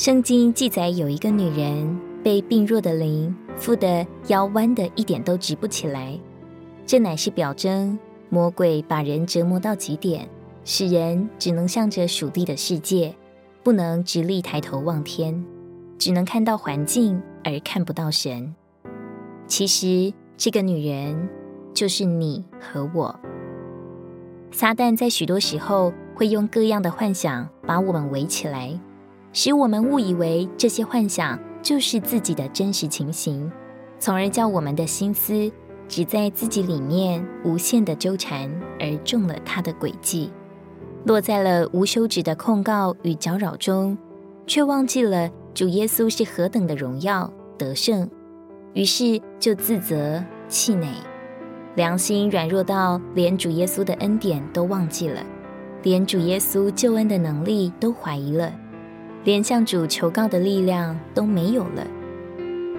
圣经记载有一个女人被病弱的灵附得腰弯的一点都直不起来，这乃是表征魔鬼把人折磨到极点，使人只能向着属地的世界，不能直立抬头望天，只能看到环境而看不到神。其实这个女人就是你和我。撒旦在许多时候会用各样的幻想把我们围起来。使我们误以为这些幻想就是自己的真实情形，从而叫我们的心思只在自己里面无限的纠缠，而中了他的诡计，落在了无休止的控告与搅扰中，却忘记了主耶稣是何等的荣耀得胜，于是就自责气馁，良心软弱到连主耶稣的恩典都忘记了，连主耶稣救恩的能力都怀疑了。连向主求告的力量都没有了。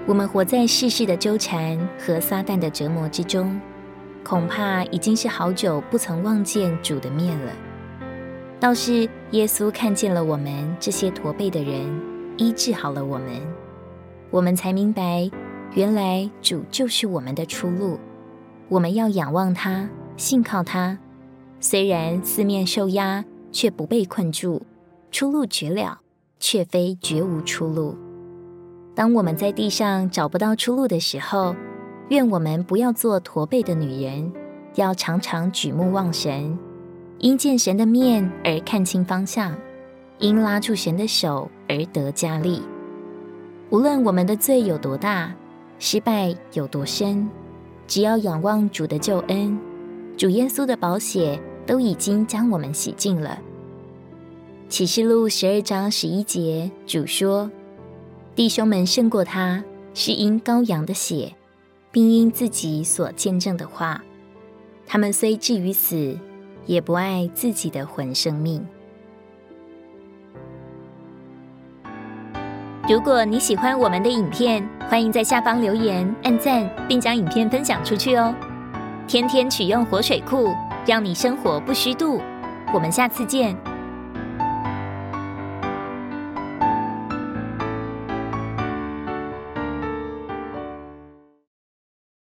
我们活在世事的纠缠和撒旦的折磨之中，恐怕已经是好久不曾望见主的面了。倒是耶稣看见了我们这些驼背的人，医治好了我们，我们才明白，原来主就是我们的出路。我们要仰望他，信靠他。虽然四面受压，却不被困住，出路绝了。却非绝无出路。当我们在地上找不到出路的时候，愿我们不要做驼背的女人，要常常举目望神，因见神的面而看清方向，因拉住神的手而得加力。无论我们的罪有多大，失败有多深，只要仰望主的救恩，主耶稣的宝血都已经将我们洗净了。启示录十二章十一节，主说：“弟兄们胜过他，是因羔羊的血，并因自己所见证的话。他们虽至于死，也不爱自己的魂生命。”如果你喜欢我们的影片，欢迎在下方留言、按赞，并将影片分享出去哦。天天取用活水库，让你生活不虚度。我们下次见。